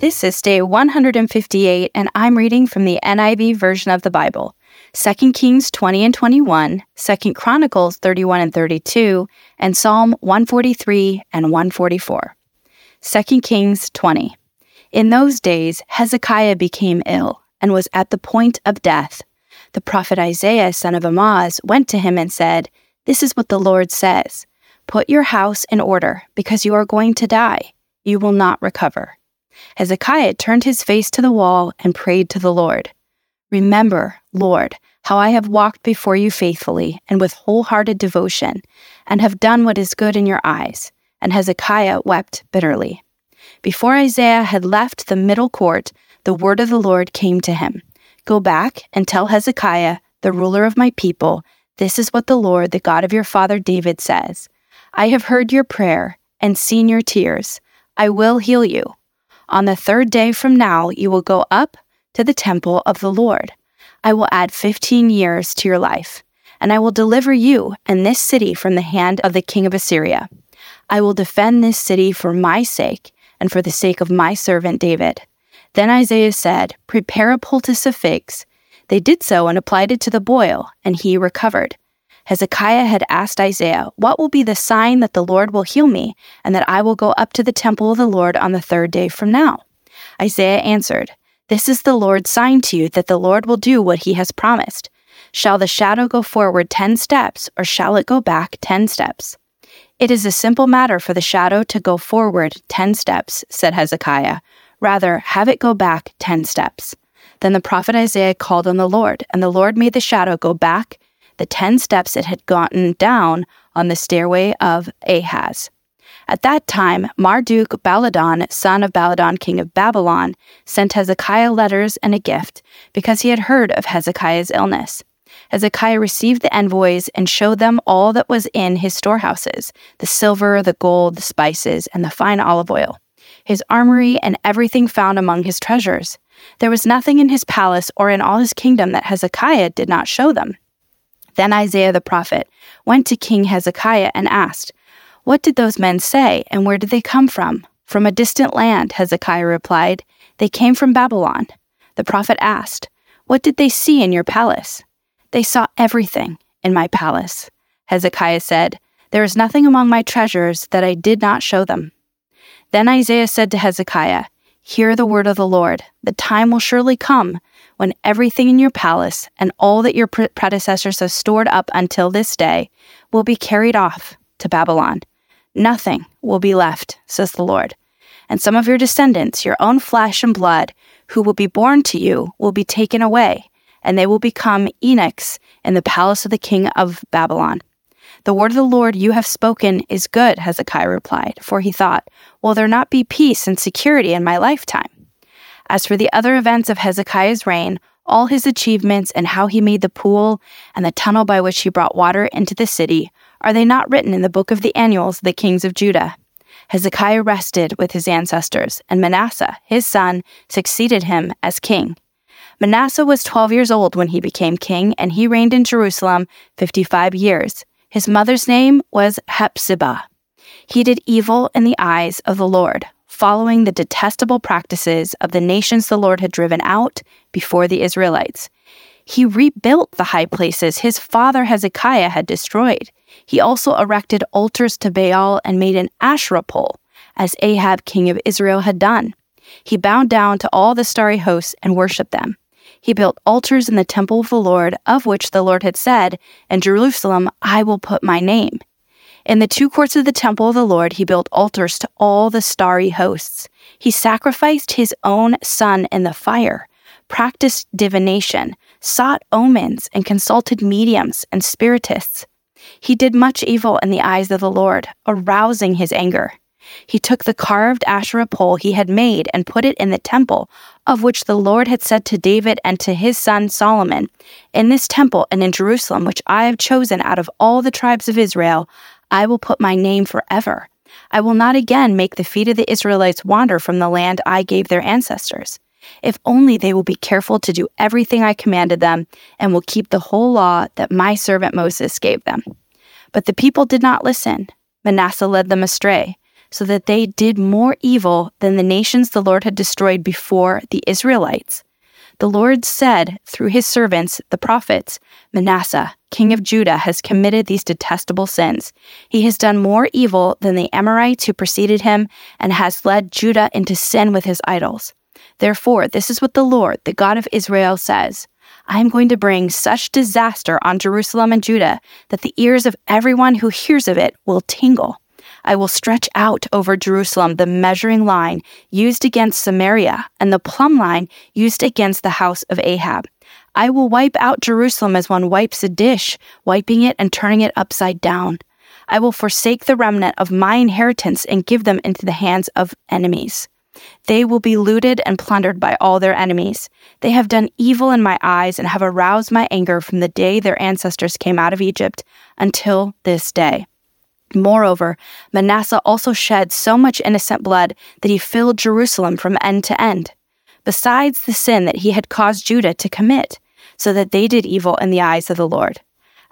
This is day 158, and I'm reading from the NIV version of the Bible 2 Kings 20 and 21, 2 Chronicles 31 and 32, and Psalm 143 and 144. 2 Kings 20. In those days, Hezekiah became ill and was at the point of death. The prophet Isaiah, son of Amoz, went to him and said, This is what the Lord says Put your house in order, because you are going to die. You will not recover. Hezekiah turned his face to the wall and prayed to the Lord. Remember, Lord, how I have walked before you faithfully and with wholehearted devotion, and have done what is good in your eyes. And Hezekiah wept bitterly. Before Isaiah had left the middle court, the word of the Lord came to him Go back and tell Hezekiah, the ruler of my people, this is what the Lord, the God of your father David, says I have heard your prayer and seen your tears. I will heal you. On the third day from now, you will go up to the temple of the Lord. I will add 15 years to your life, and I will deliver you and this city from the hand of the king of Assyria. I will defend this city for my sake and for the sake of my servant David. Then Isaiah said, Prepare a poultice of figs. They did so and applied it to the boil, and he recovered. Hezekiah had asked Isaiah, What will be the sign that the Lord will heal me, and that I will go up to the temple of the Lord on the third day from now? Isaiah answered, This is the Lord's sign to you that the Lord will do what he has promised. Shall the shadow go forward ten steps, or shall it go back ten steps? It is a simple matter for the shadow to go forward ten steps, said Hezekiah. Rather, have it go back ten steps. Then the prophet Isaiah called on the Lord, and the Lord made the shadow go back the 10 steps it had gotten down on the stairway of Ahaz. At that time, Marduk Baladan, son of Baladan, king of Babylon, sent Hezekiah letters and a gift because he had heard of Hezekiah's illness. Hezekiah received the envoys and showed them all that was in his storehouses the silver, the gold, the spices, and the fine olive oil, his armory, and everything found among his treasures. There was nothing in his palace or in all his kingdom that Hezekiah did not show them. Then Isaiah the prophet went to King Hezekiah and asked, What did those men say, and where did they come from? From a distant land, Hezekiah replied. They came from Babylon. The prophet asked, What did they see in your palace? They saw everything in my palace. Hezekiah said, There is nothing among my treasures that I did not show them. Then Isaiah said to Hezekiah, Hear the word of the Lord. The time will surely come when everything in your palace and all that your pre- predecessors have stored up until this day will be carried off to Babylon. Nothing will be left, says the Lord. And some of your descendants, your own flesh and blood, who will be born to you, will be taken away, and they will become eunuchs in the palace of the king of Babylon. The word of the Lord you have spoken is good, Hezekiah replied, for he thought, Will there not be peace and security in my lifetime? As for the other events of Hezekiah's reign, all his achievements and how he made the pool and the tunnel by which he brought water into the city, are they not written in the book of the annuals of the kings of Judah? Hezekiah rested with his ancestors, and Manasseh, his son, succeeded him as king. Manasseh was 12 years old when he became king, and he reigned in Jerusalem 55 years. His mother's name was Hephzibah. He did evil in the eyes of the Lord, following the detestable practices of the nations the Lord had driven out before the Israelites. He rebuilt the high places his father Hezekiah had destroyed. He also erected altars to Baal and made an Asherah pole, as Ahab, king of Israel, had done. He bowed down to all the starry hosts and worshipped them. He built altars in the temple of the Lord, of which the Lord had said, In Jerusalem I will put my name. In the two courts of the temple of the Lord, he built altars to all the starry hosts. He sacrificed his own son in the fire, practiced divination, sought omens, and consulted mediums and spiritists. He did much evil in the eyes of the Lord, arousing his anger. He took the carved Asherah pole he had made and put it in the temple, of which the Lord had said to David and to his son Solomon, In this temple and in Jerusalem, which I have chosen out of all the tribes of Israel, I will put my name forever. I will not again make the feet of the Israelites wander from the land I gave their ancestors. If only they will be careful to do everything I commanded them and will keep the whole law that my servant Moses gave them. But the people did not listen. Manasseh led them astray so that they did more evil than the nations the Lord had destroyed before the Israelites. The Lord said through his servants, the prophets, Manasseh, king of Judah, has committed these detestable sins. He has done more evil than the Amorites who preceded him and has led Judah into sin with his idols. Therefore, this is what the Lord, the God of Israel, says. I am going to bring such disaster on Jerusalem and Judah that the ears of everyone who hears of it will tingle. I will stretch out over Jerusalem the measuring line used against Samaria and the plumb line used against the house of Ahab. I will wipe out Jerusalem as one wipes a dish, wiping it and turning it upside down. I will forsake the remnant of my inheritance and give them into the hands of enemies. They will be looted and plundered by all their enemies. They have done evil in my eyes and have aroused my anger from the day their ancestors came out of Egypt until this day. Moreover, Manasseh also shed so much innocent blood that he filled Jerusalem from end to end, besides the sin that he had caused Judah to commit, so that they did evil in the eyes of the Lord.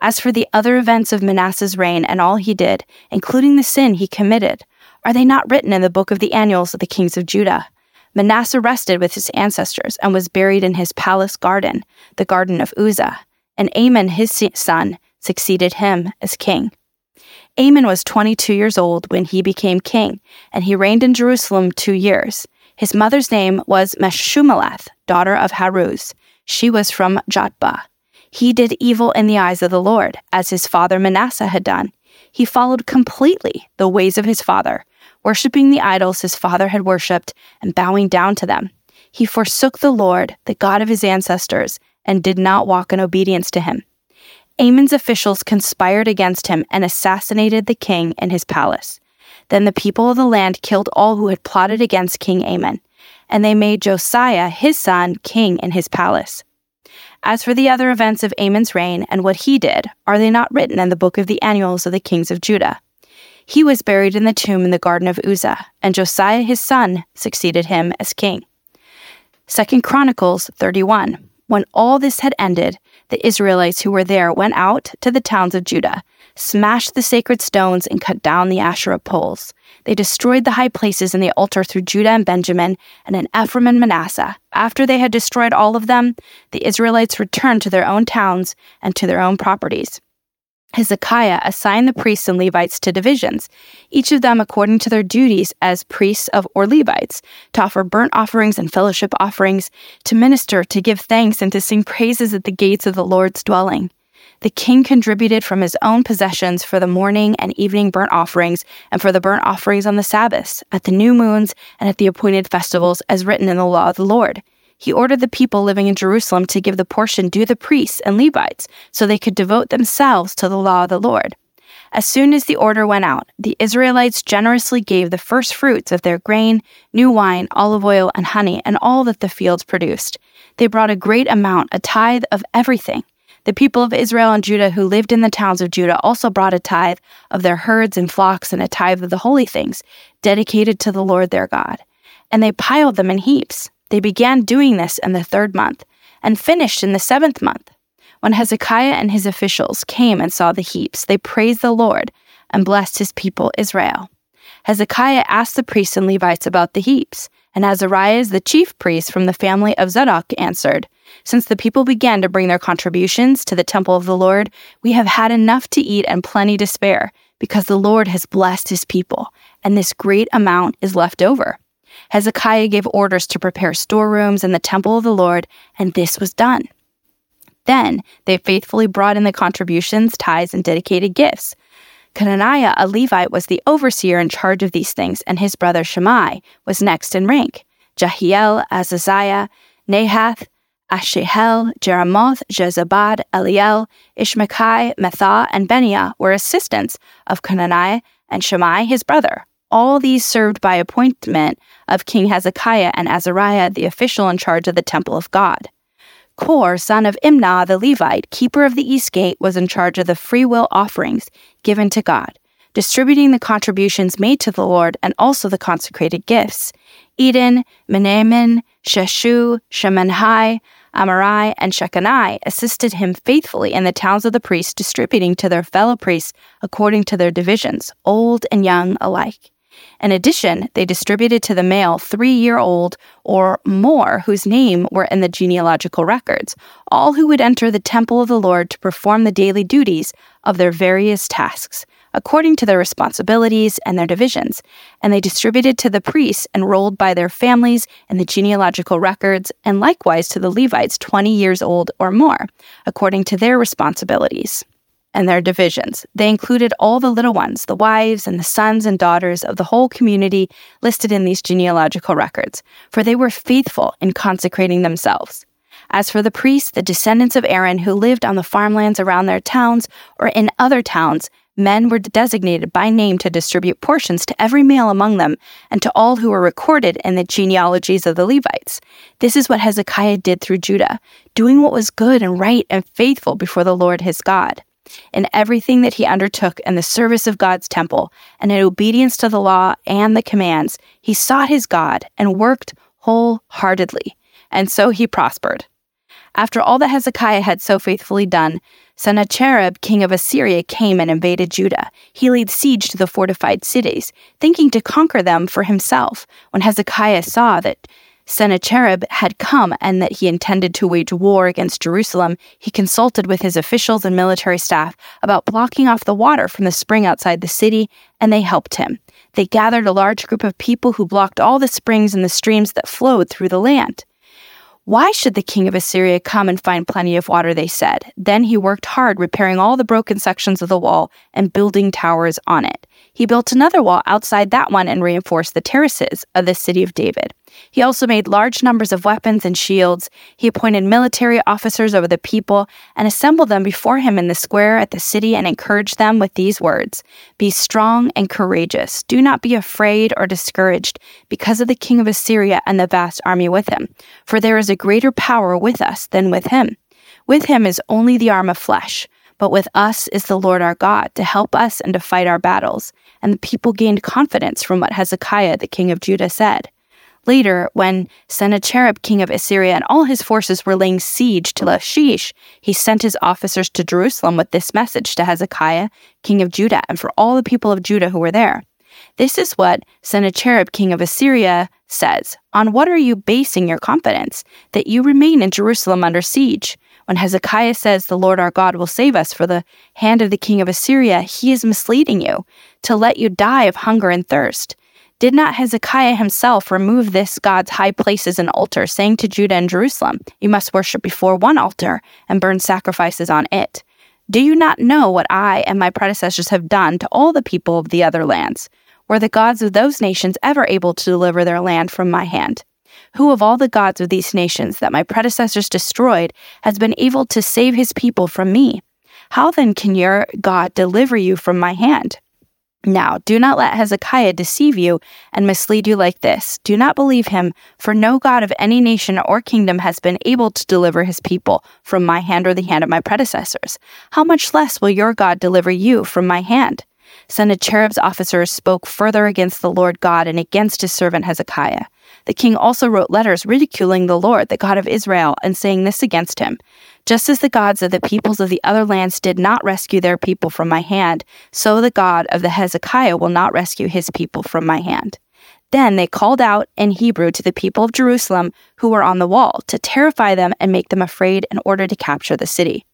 As for the other events of Manasseh's reign and all he did, including the sin he committed, are they not written in the book of the annals of the kings of Judah? Manasseh rested with his ancestors and was buried in his palace garden, the garden of Uzza, and Amon his son succeeded him as king. Amon was 22 years old when he became king, and he reigned in Jerusalem two years. His mother's name was Meshullemeth, daughter of Haruz. She was from Jotbah. He did evil in the eyes of the Lord, as his father Manasseh had done. He followed completely the ways of his father, worshiping the idols his father had worshipped and bowing down to them. He forsook the Lord, the God of his ancestors, and did not walk in obedience to him. Amon's officials conspired against him and assassinated the king in his palace. Then the people of the land killed all who had plotted against King Amon, and they made Josiah, his son, king in his palace. As for the other events of Amon's reign and what he did, are they not written in the book of the annals of the kings of Judah? He was buried in the tomb in the garden of Uzza, and Josiah his son succeeded him as king. 2 Chronicles 31. When all this had ended, the Israelites who were there went out to the towns of Judah, smashed the sacred stones, and cut down the Asherah poles. They destroyed the high places and the altar through Judah and Benjamin, and in Ephraim and Manasseh. After they had destroyed all of them, the Israelites returned to their own towns and to their own properties. Hezekiah assigned the priests and Levites to divisions, each of them according to their duties as priests of or Levites, to offer burnt offerings and fellowship offerings, to minister, to give thanks, and to sing praises at the gates of the Lord's dwelling. The king contributed from his own possessions for the morning and evening burnt offerings, and for the burnt offerings on the Sabbaths, at the new moons, and at the appointed festivals, as written in the law of the Lord he ordered the people living in Jerusalem to give the portion due the priests and Levites so they could devote themselves to the law of the Lord. As soon as the order went out, the Israelites generously gave the first fruits of their grain, new wine, olive oil, and honey, and all that the fields produced. They brought a great amount, a tithe of everything. The people of Israel and Judah who lived in the towns of Judah also brought a tithe of their herds and flocks and a tithe of the holy things, dedicated to the Lord their God. And they piled them in heaps. They began doing this in the third month and finished in the seventh month. When Hezekiah and his officials came and saw the heaps, they praised the Lord and blessed his people Israel. Hezekiah asked the priests and Levites about the heaps, and Azariah, the chief priest from the family of Zadok, answered, Since the people began to bring their contributions to the temple of the Lord, we have had enough to eat and plenty to spare, because the Lord has blessed his people, and this great amount is left over. Hezekiah gave orders to prepare storerooms in the temple of the Lord, and this was done. Then they faithfully brought in the contributions, tithes, and dedicated gifts. Konaniah, a Levite, was the overseer in charge of these things, and his brother Shimei was next in rank. Jehiel, Azaziah, Nahath, Ashahel, Jerimoth, Jezabad, Eliel, Ishmachi, Methah, and Beniah were assistants of Konaniah and Shimei his brother. All these served by appointment of King Hezekiah and Azariah, the official in charge of the temple of God. Kor, son of Imnah the Levite, keeper of the east gate, was in charge of the freewill offerings given to God, distributing the contributions made to the Lord and also the consecrated gifts. Eden, Menamin, Sheshu, Shemenhai, Amarai, and Shechanai assisted him faithfully in the towns of the priests, distributing to their fellow priests according to their divisions, old and young alike. In addition, they distributed to the male three year old or more whose name were in the genealogical records, all who would enter the temple of the Lord to perform the daily duties of their various tasks, according to their responsibilities and their divisions, and they distributed to the priests enrolled by their families in the genealogical records, and likewise to the Levites 20 years old or more, according to their responsibilities and their divisions. They included all the little ones, the wives and the sons and daughters of the whole community listed in these genealogical records, for they were faithful in consecrating themselves. As for the priests, the descendants of Aaron who lived on the farmlands around their towns or in other towns, men were designated by name to distribute portions to every male among them and to all who were recorded in the genealogies of the Levites. This is what Hezekiah did through Judah, doing what was good and right and faithful before the Lord his God. In everything that he undertook in the service of God's temple and in obedience to the law and the commands, he sought his God and worked wholeheartedly, and so he prospered. After all that Hezekiah had so faithfully done, Sennacherib, king of Assyria, came and invaded Judah. He laid siege to the fortified cities, thinking to conquer them for himself. When Hezekiah saw that Sennacherib had come and that he intended to wage war against Jerusalem, he consulted with his officials and military staff about blocking off the water from the spring outside the city, and they helped him. They gathered a large group of people who blocked all the springs and the streams that flowed through the land. Why should the king of Assyria come and find plenty of water? They said. Then he worked hard, repairing all the broken sections of the wall and building towers on it. He built another wall outside that one and reinforced the terraces of the city of David. He also made large numbers of weapons and shields. He appointed military officers over the people and assembled them before him in the square at the city and encouraged them with these words Be strong and courageous. Do not be afraid or discouraged because of the king of Assyria and the vast army with him, for there is a greater power with us than with him. With him is only the arm of flesh but with us is the Lord our God to help us and to fight our battles. And the people gained confidence from what Hezekiah, the king of Judah, said. Later, when Sennacherib, king of Assyria, and all his forces were laying siege to Lachish, he sent his officers to Jerusalem with this message to Hezekiah, king of Judah, and for all the people of Judah who were there. This is what Sennacherib, king of Assyria, says On what are you basing your confidence? That you remain in Jerusalem under siege. When Hezekiah says the Lord our God will save us for the hand of the king of Assyria, he is misleading you to let you die of hunger and thirst. Did not Hezekiah himself remove this God's high places and altar, saying to Judah and Jerusalem, You must worship before one altar and burn sacrifices on it? Do you not know what I and my predecessors have done to all the people of the other lands? Were the gods of those nations ever able to deliver their land from my hand? Who of all the gods of these nations that my predecessors destroyed has been able to save his people from me? How then can your God deliver you from my hand? Now, do not let Hezekiah deceive you and mislead you like this. Do not believe him, for no God of any nation or kingdom has been able to deliver his people from my hand or the hand of my predecessors. How much less will your God deliver you from my hand? Sennacherib's officers spoke further against the Lord God and against his servant Hezekiah. The king also wrote letters ridiculing the Lord, the God of Israel, and saying this against him Just as the gods of the peoples of the other lands did not rescue their people from my hand, so the God of the Hezekiah will not rescue his people from my hand. Then they called out in Hebrew to the people of Jerusalem who were on the wall to terrify them and make them afraid in order to capture the city.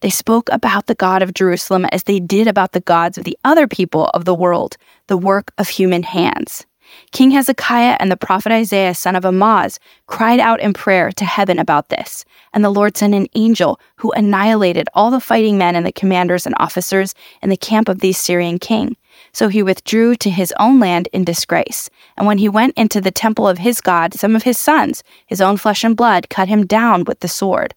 They spoke about the God of Jerusalem as they did about the gods of the other people of the world, the work of human hands. King Hezekiah and the prophet Isaiah, son of Amoz, cried out in prayer to heaven about this, and the Lord sent an angel who annihilated all the fighting men and the commanders and officers in the camp of the Assyrian king. So he withdrew to his own land in disgrace. And when he went into the temple of his God, some of his sons, his own flesh and blood, cut him down with the sword.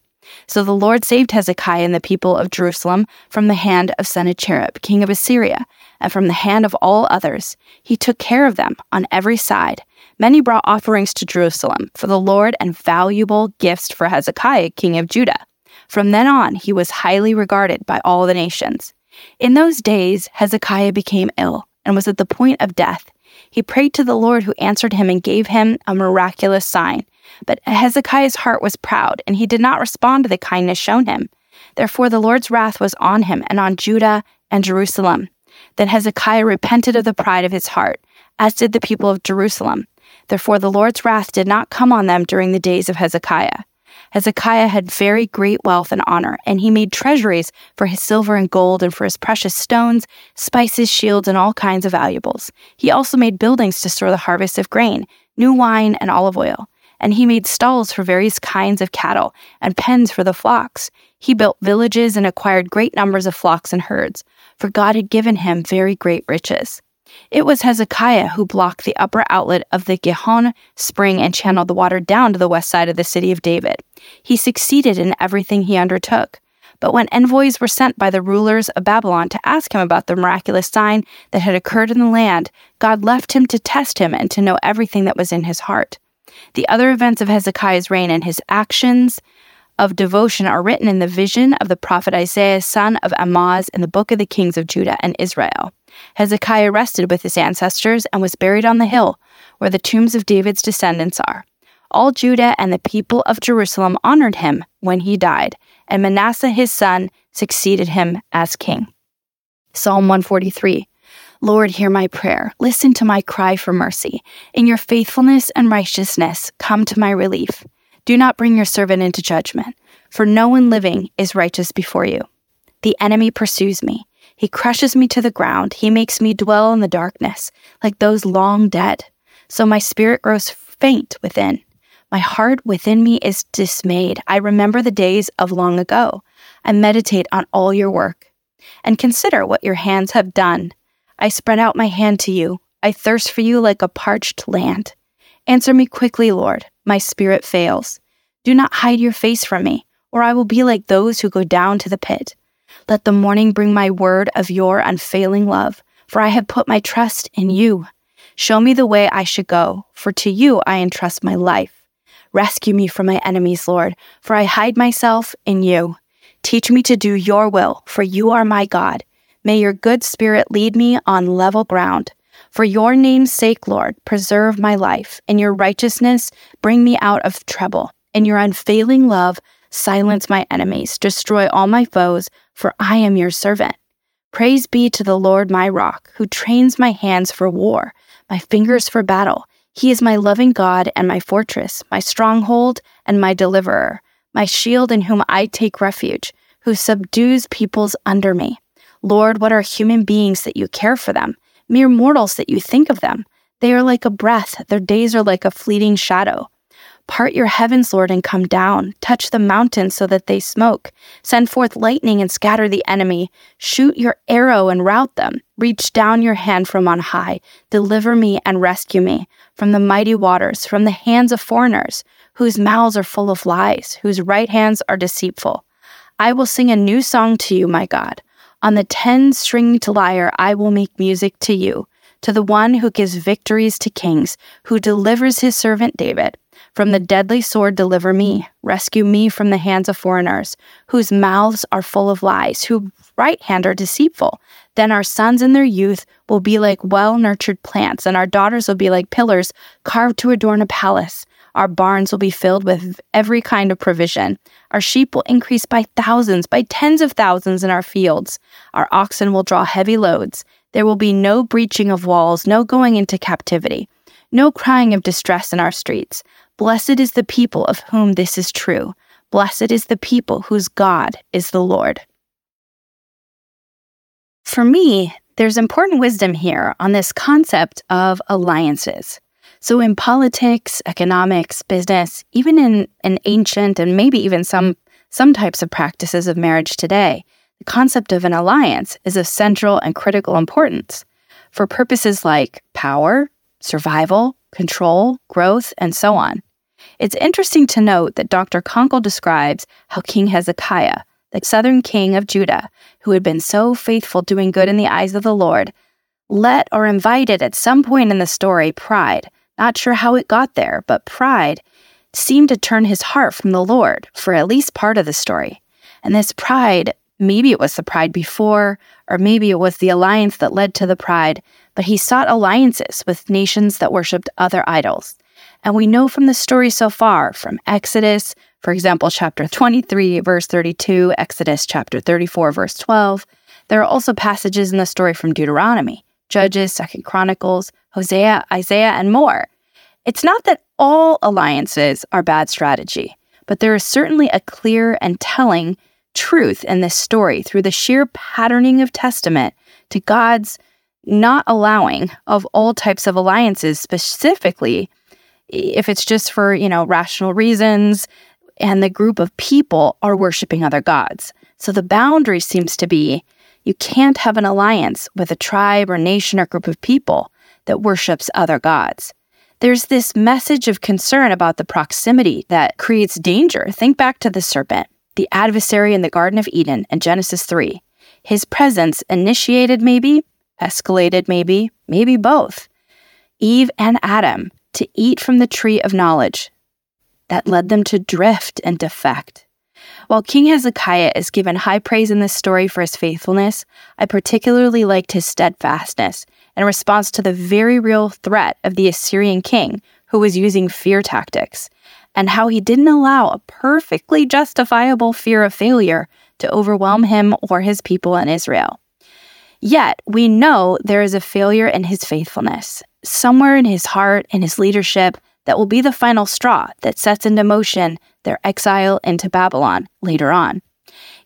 So the Lord saved Hezekiah and the people of Jerusalem from the hand of Sennacherib, king of Assyria, and from the hand of all others. He took care of them on every side. Many brought offerings to Jerusalem for the Lord and valuable gifts for Hezekiah, king of Judah. From then on, he was highly regarded by all the nations. In those days, Hezekiah became ill and was at the point of death. He prayed to the Lord who answered him and gave him a miraculous sign. But Hezekiah's heart was proud, and he did not respond to the kindness shown him. Therefore, the Lord's wrath was on him and on Judah and Jerusalem. Then Hezekiah repented of the pride of his heart, as did the people of Jerusalem. Therefore, the Lord's wrath did not come on them during the days of Hezekiah. Hezekiah had very great wealth and honor, and he made treasuries for his silver and gold and for his precious stones, spices, shields, and all kinds of valuables. He also made buildings to store the harvest of grain, new wine, and olive oil. And he made stalls for various kinds of cattle and pens for the flocks. He built villages and acquired great numbers of flocks and herds, for God had given him very great riches. It was Hezekiah who blocked the upper outlet of the Gihon spring and channeled the water down to the west side of the city of David. He succeeded in everything he undertook. But when envoys were sent by the rulers of Babylon to ask him about the miraculous sign that had occurred in the land, God left him to test him and to know everything that was in his heart. The other events of Hezekiah's reign and his actions of devotion are written in the vision of the prophet Isaiah, son of Amoz, in the book of the kings of Judah and Israel. Hezekiah rested with his ancestors and was buried on the hill where the tombs of David's descendants are. All Judah and the people of Jerusalem honored him when he died, and Manasseh his son succeeded him as king. Psalm 143 Lord, hear my prayer. Listen to my cry for mercy. In your faithfulness and righteousness, come to my relief. Do not bring your servant into judgment, for no one living is righteous before you. The enemy pursues me. He crushes me to the ground. He makes me dwell in the darkness, like those long dead. So my spirit grows faint within. My heart within me is dismayed. I remember the days of long ago. I meditate on all your work and consider what your hands have done. I spread out my hand to you. I thirst for you like a parched land. Answer me quickly, Lord. My spirit fails. Do not hide your face from me, or I will be like those who go down to the pit. Let the morning bring my word of your unfailing love, for I have put my trust in you. Show me the way I should go, for to you I entrust my life. Rescue me from my enemies, Lord, for I hide myself in you. Teach me to do your will, for you are my God. May your good spirit lead me on level ground. For your name's sake, Lord, preserve my life. In your righteousness, bring me out of trouble. In your unfailing love, silence my enemies. Destroy all my foes, for I am your servant. Praise be to the Lord my rock, who trains my hands for war, my fingers for battle. He is my loving God and my fortress, my stronghold and my deliverer, my shield in whom I take refuge, who subdues peoples under me. Lord, what are human beings that you care for them? Mere mortals that you think of them. They are like a breath, their days are like a fleeting shadow. Part your heavens, Lord, and come down. Touch the mountains so that they smoke. Send forth lightning and scatter the enemy. Shoot your arrow and rout them. Reach down your hand from on high. Deliver me and rescue me from the mighty waters, from the hands of foreigners, whose mouths are full of lies, whose right hands are deceitful. I will sing a new song to you, my God. On the ten stringed lyre, I will make music to you, to the one who gives victories to kings, who delivers his servant David. From the deadly sword, deliver me. Rescue me from the hands of foreigners, whose mouths are full of lies, whose right hand are deceitful. Then our sons in their youth will be like well nurtured plants, and our daughters will be like pillars carved to adorn a palace. Our barns will be filled with every kind of provision. Our sheep will increase by thousands, by tens of thousands in our fields. Our oxen will draw heavy loads. There will be no breaching of walls, no going into captivity, no crying of distress in our streets. Blessed is the people of whom this is true. Blessed is the people whose God is the Lord. For me, There's important wisdom here on this concept of alliances. So, in politics, economics, business, even in, in ancient and maybe even some, some types of practices of marriage today, the concept of an alliance is of central and critical importance for purposes like power, survival, control, growth, and so on. It's interesting to note that Dr. Konkel describes how King Hezekiah, the southern king of Judah, who had been so faithful doing good in the eyes of the Lord, let or invited at some point in the story pride. Not sure how it got there, but pride seemed to turn his heart from the Lord for at least part of the story. And this pride, maybe it was the pride before, or maybe it was the alliance that led to the pride, but he sought alliances with nations that worshipped other idols. And we know from the story so far, from Exodus for example, chapter 23, verse 32, Exodus chapter 34, verse 12. There are also passages in the story from Deuteronomy, Judges, Second Chronicles, Hosea, Isaiah, and more. It's not that all alliances are bad strategy, but there is certainly a clear and telling truth in this story through the sheer patterning of testament to God's not allowing of all types of alliances specifically if it's just for, you know, rational reasons, and the group of people are worshiping other gods. So the boundary seems to be you can't have an alliance with a tribe or nation or group of people that worships other gods. There's this message of concern about the proximity that creates danger. Think back to the serpent, the adversary in the Garden of Eden in Genesis 3. His presence initiated, maybe, escalated, maybe, maybe both, Eve and Adam to eat from the tree of knowledge, that led them to drift and defect. While King Hezekiah is given high praise in this story for his faithfulness, I particularly liked his steadfastness in response to the very real threat of the Assyrian king who was using fear tactics, and how he didn't allow a perfectly justifiable fear of failure to overwhelm him or his people in Israel. Yet, we know there is a failure in his faithfulness. Somewhere in his heart, and his leadership, that will be the final straw that sets into motion their exile into Babylon later on.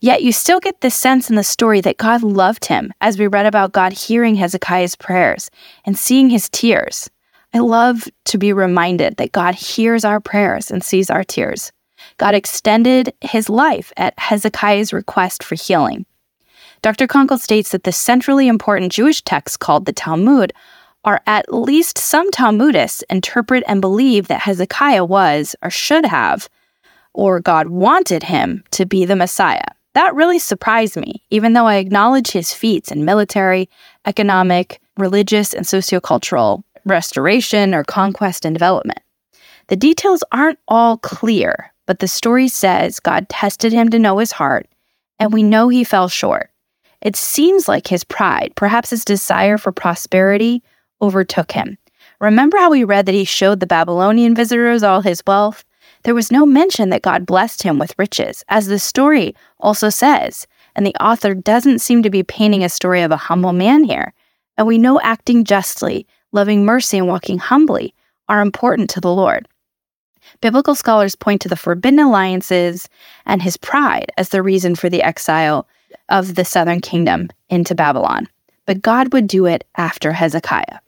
Yet you still get this sense in the story that God loved him as we read about God hearing Hezekiah's prayers and seeing his tears. I love to be reminded that God hears our prayers and sees our tears. God extended his life at Hezekiah's request for healing. Dr. Konkel states that the centrally important Jewish text called the Talmud are at least some Talmudists interpret and believe that Hezekiah was, or should have, or God wanted him to be the Messiah. That really surprised me, even though I acknowledge his feats in military, economic, religious, and sociocultural restoration or conquest and development. The details aren't all clear, but the story says God tested him to know his heart, and we know he fell short. It seems like his pride, perhaps his desire for prosperity, overtook him. Remember how we read that he showed the Babylonian visitors all his wealth? There was no mention that God blessed him with riches, as the story also says, and the author doesn't seem to be painting a story of a humble man here. And we know acting justly, loving mercy, and walking humbly are important to the Lord. Biblical scholars point to the forbidden alliances and his pride as the reason for the exile of the southern kingdom into Babylon. But God would do it after Hezekiah.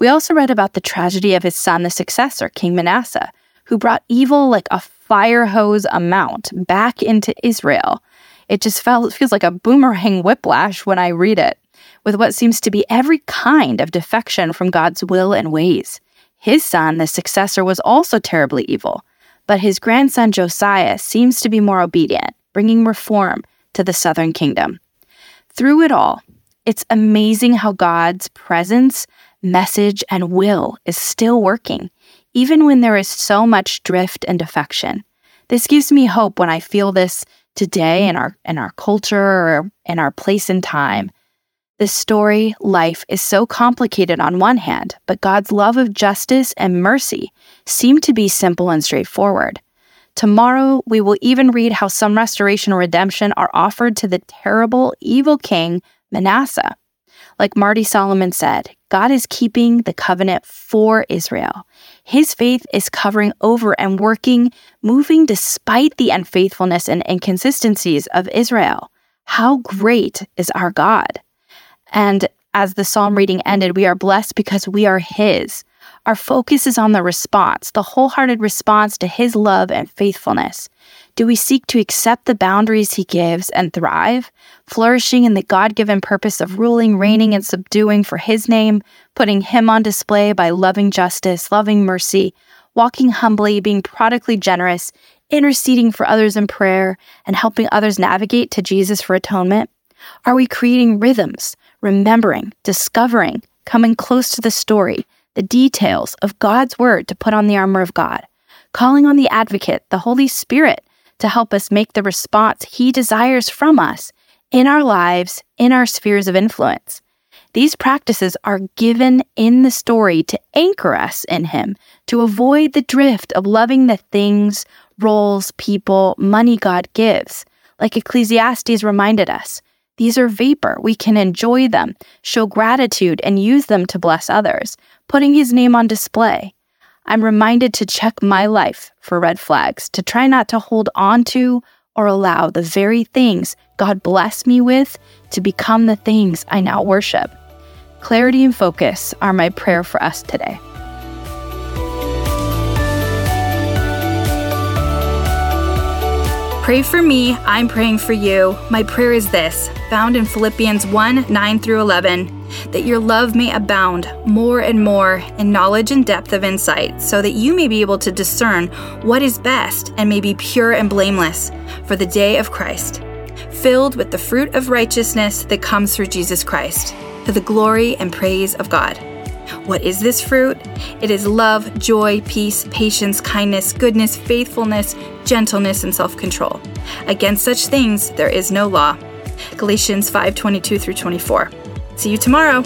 We also read about the tragedy of his son, the successor, King Manasseh, who brought evil like a fire hose amount back into Israel. It just felt, feels like a boomerang whiplash when I read it, with what seems to be every kind of defection from God's will and ways. His son, the successor, was also terribly evil, but his grandson Josiah seems to be more obedient, bringing reform to the southern kingdom. Through it all, it's amazing how God's presence message, and will is still working, even when there is so much drift and defection. This gives me hope when I feel this today in our in our culture or in our place and time. The story, life, is so complicated on one hand, but God's love of justice and mercy seem to be simple and straightforward. Tomorrow, we will even read how some restoration and redemption are offered to the terrible, evil king Manasseh. Like Marty Solomon said, God is keeping the covenant for Israel. His faith is covering over and working, moving despite the unfaithfulness and inconsistencies of Israel. How great is our God? And as the psalm reading ended, we are blessed because we are His. Our focus is on the response, the wholehearted response to His love and faithfulness. Do we seek to accept the boundaries He gives and thrive, flourishing in the God given purpose of ruling, reigning, and subduing for His name, putting Him on display by loving justice, loving mercy, walking humbly, being prodigally generous, interceding for others in prayer, and helping others navigate to Jesus for atonement? Are we creating rhythms, remembering, discovering, coming close to the story, the details of God's word to put on the armor of God, calling on the advocate, the Holy Spirit, to help us make the response He desires from us in our lives, in our spheres of influence. These practices are given in the story to anchor us in Him, to avoid the drift of loving the things, roles, people, money God gives. Like Ecclesiastes reminded us, these are vapor. We can enjoy them, show gratitude, and use them to bless others, putting His name on display. I'm reminded to check my life for red flags, to try not to hold on to or allow the very things God blessed me with to become the things I now worship. Clarity and focus are my prayer for us today. Pray for me, I'm praying for you. My prayer is this, found in Philippians 1 9 through 11, that your love may abound more and more in knowledge and depth of insight, so that you may be able to discern what is best and may be pure and blameless for the day of Christ, filled with the fruit of righteousness that comes through Jesus Christ to the glory and praise of God. What is this fruit? It is love, joy, peace, patience, kindness, goodness, faithfulness, gentleness, and self-control. Against such things there is no law. Galatians 5:22 through 24. See you tomorrow.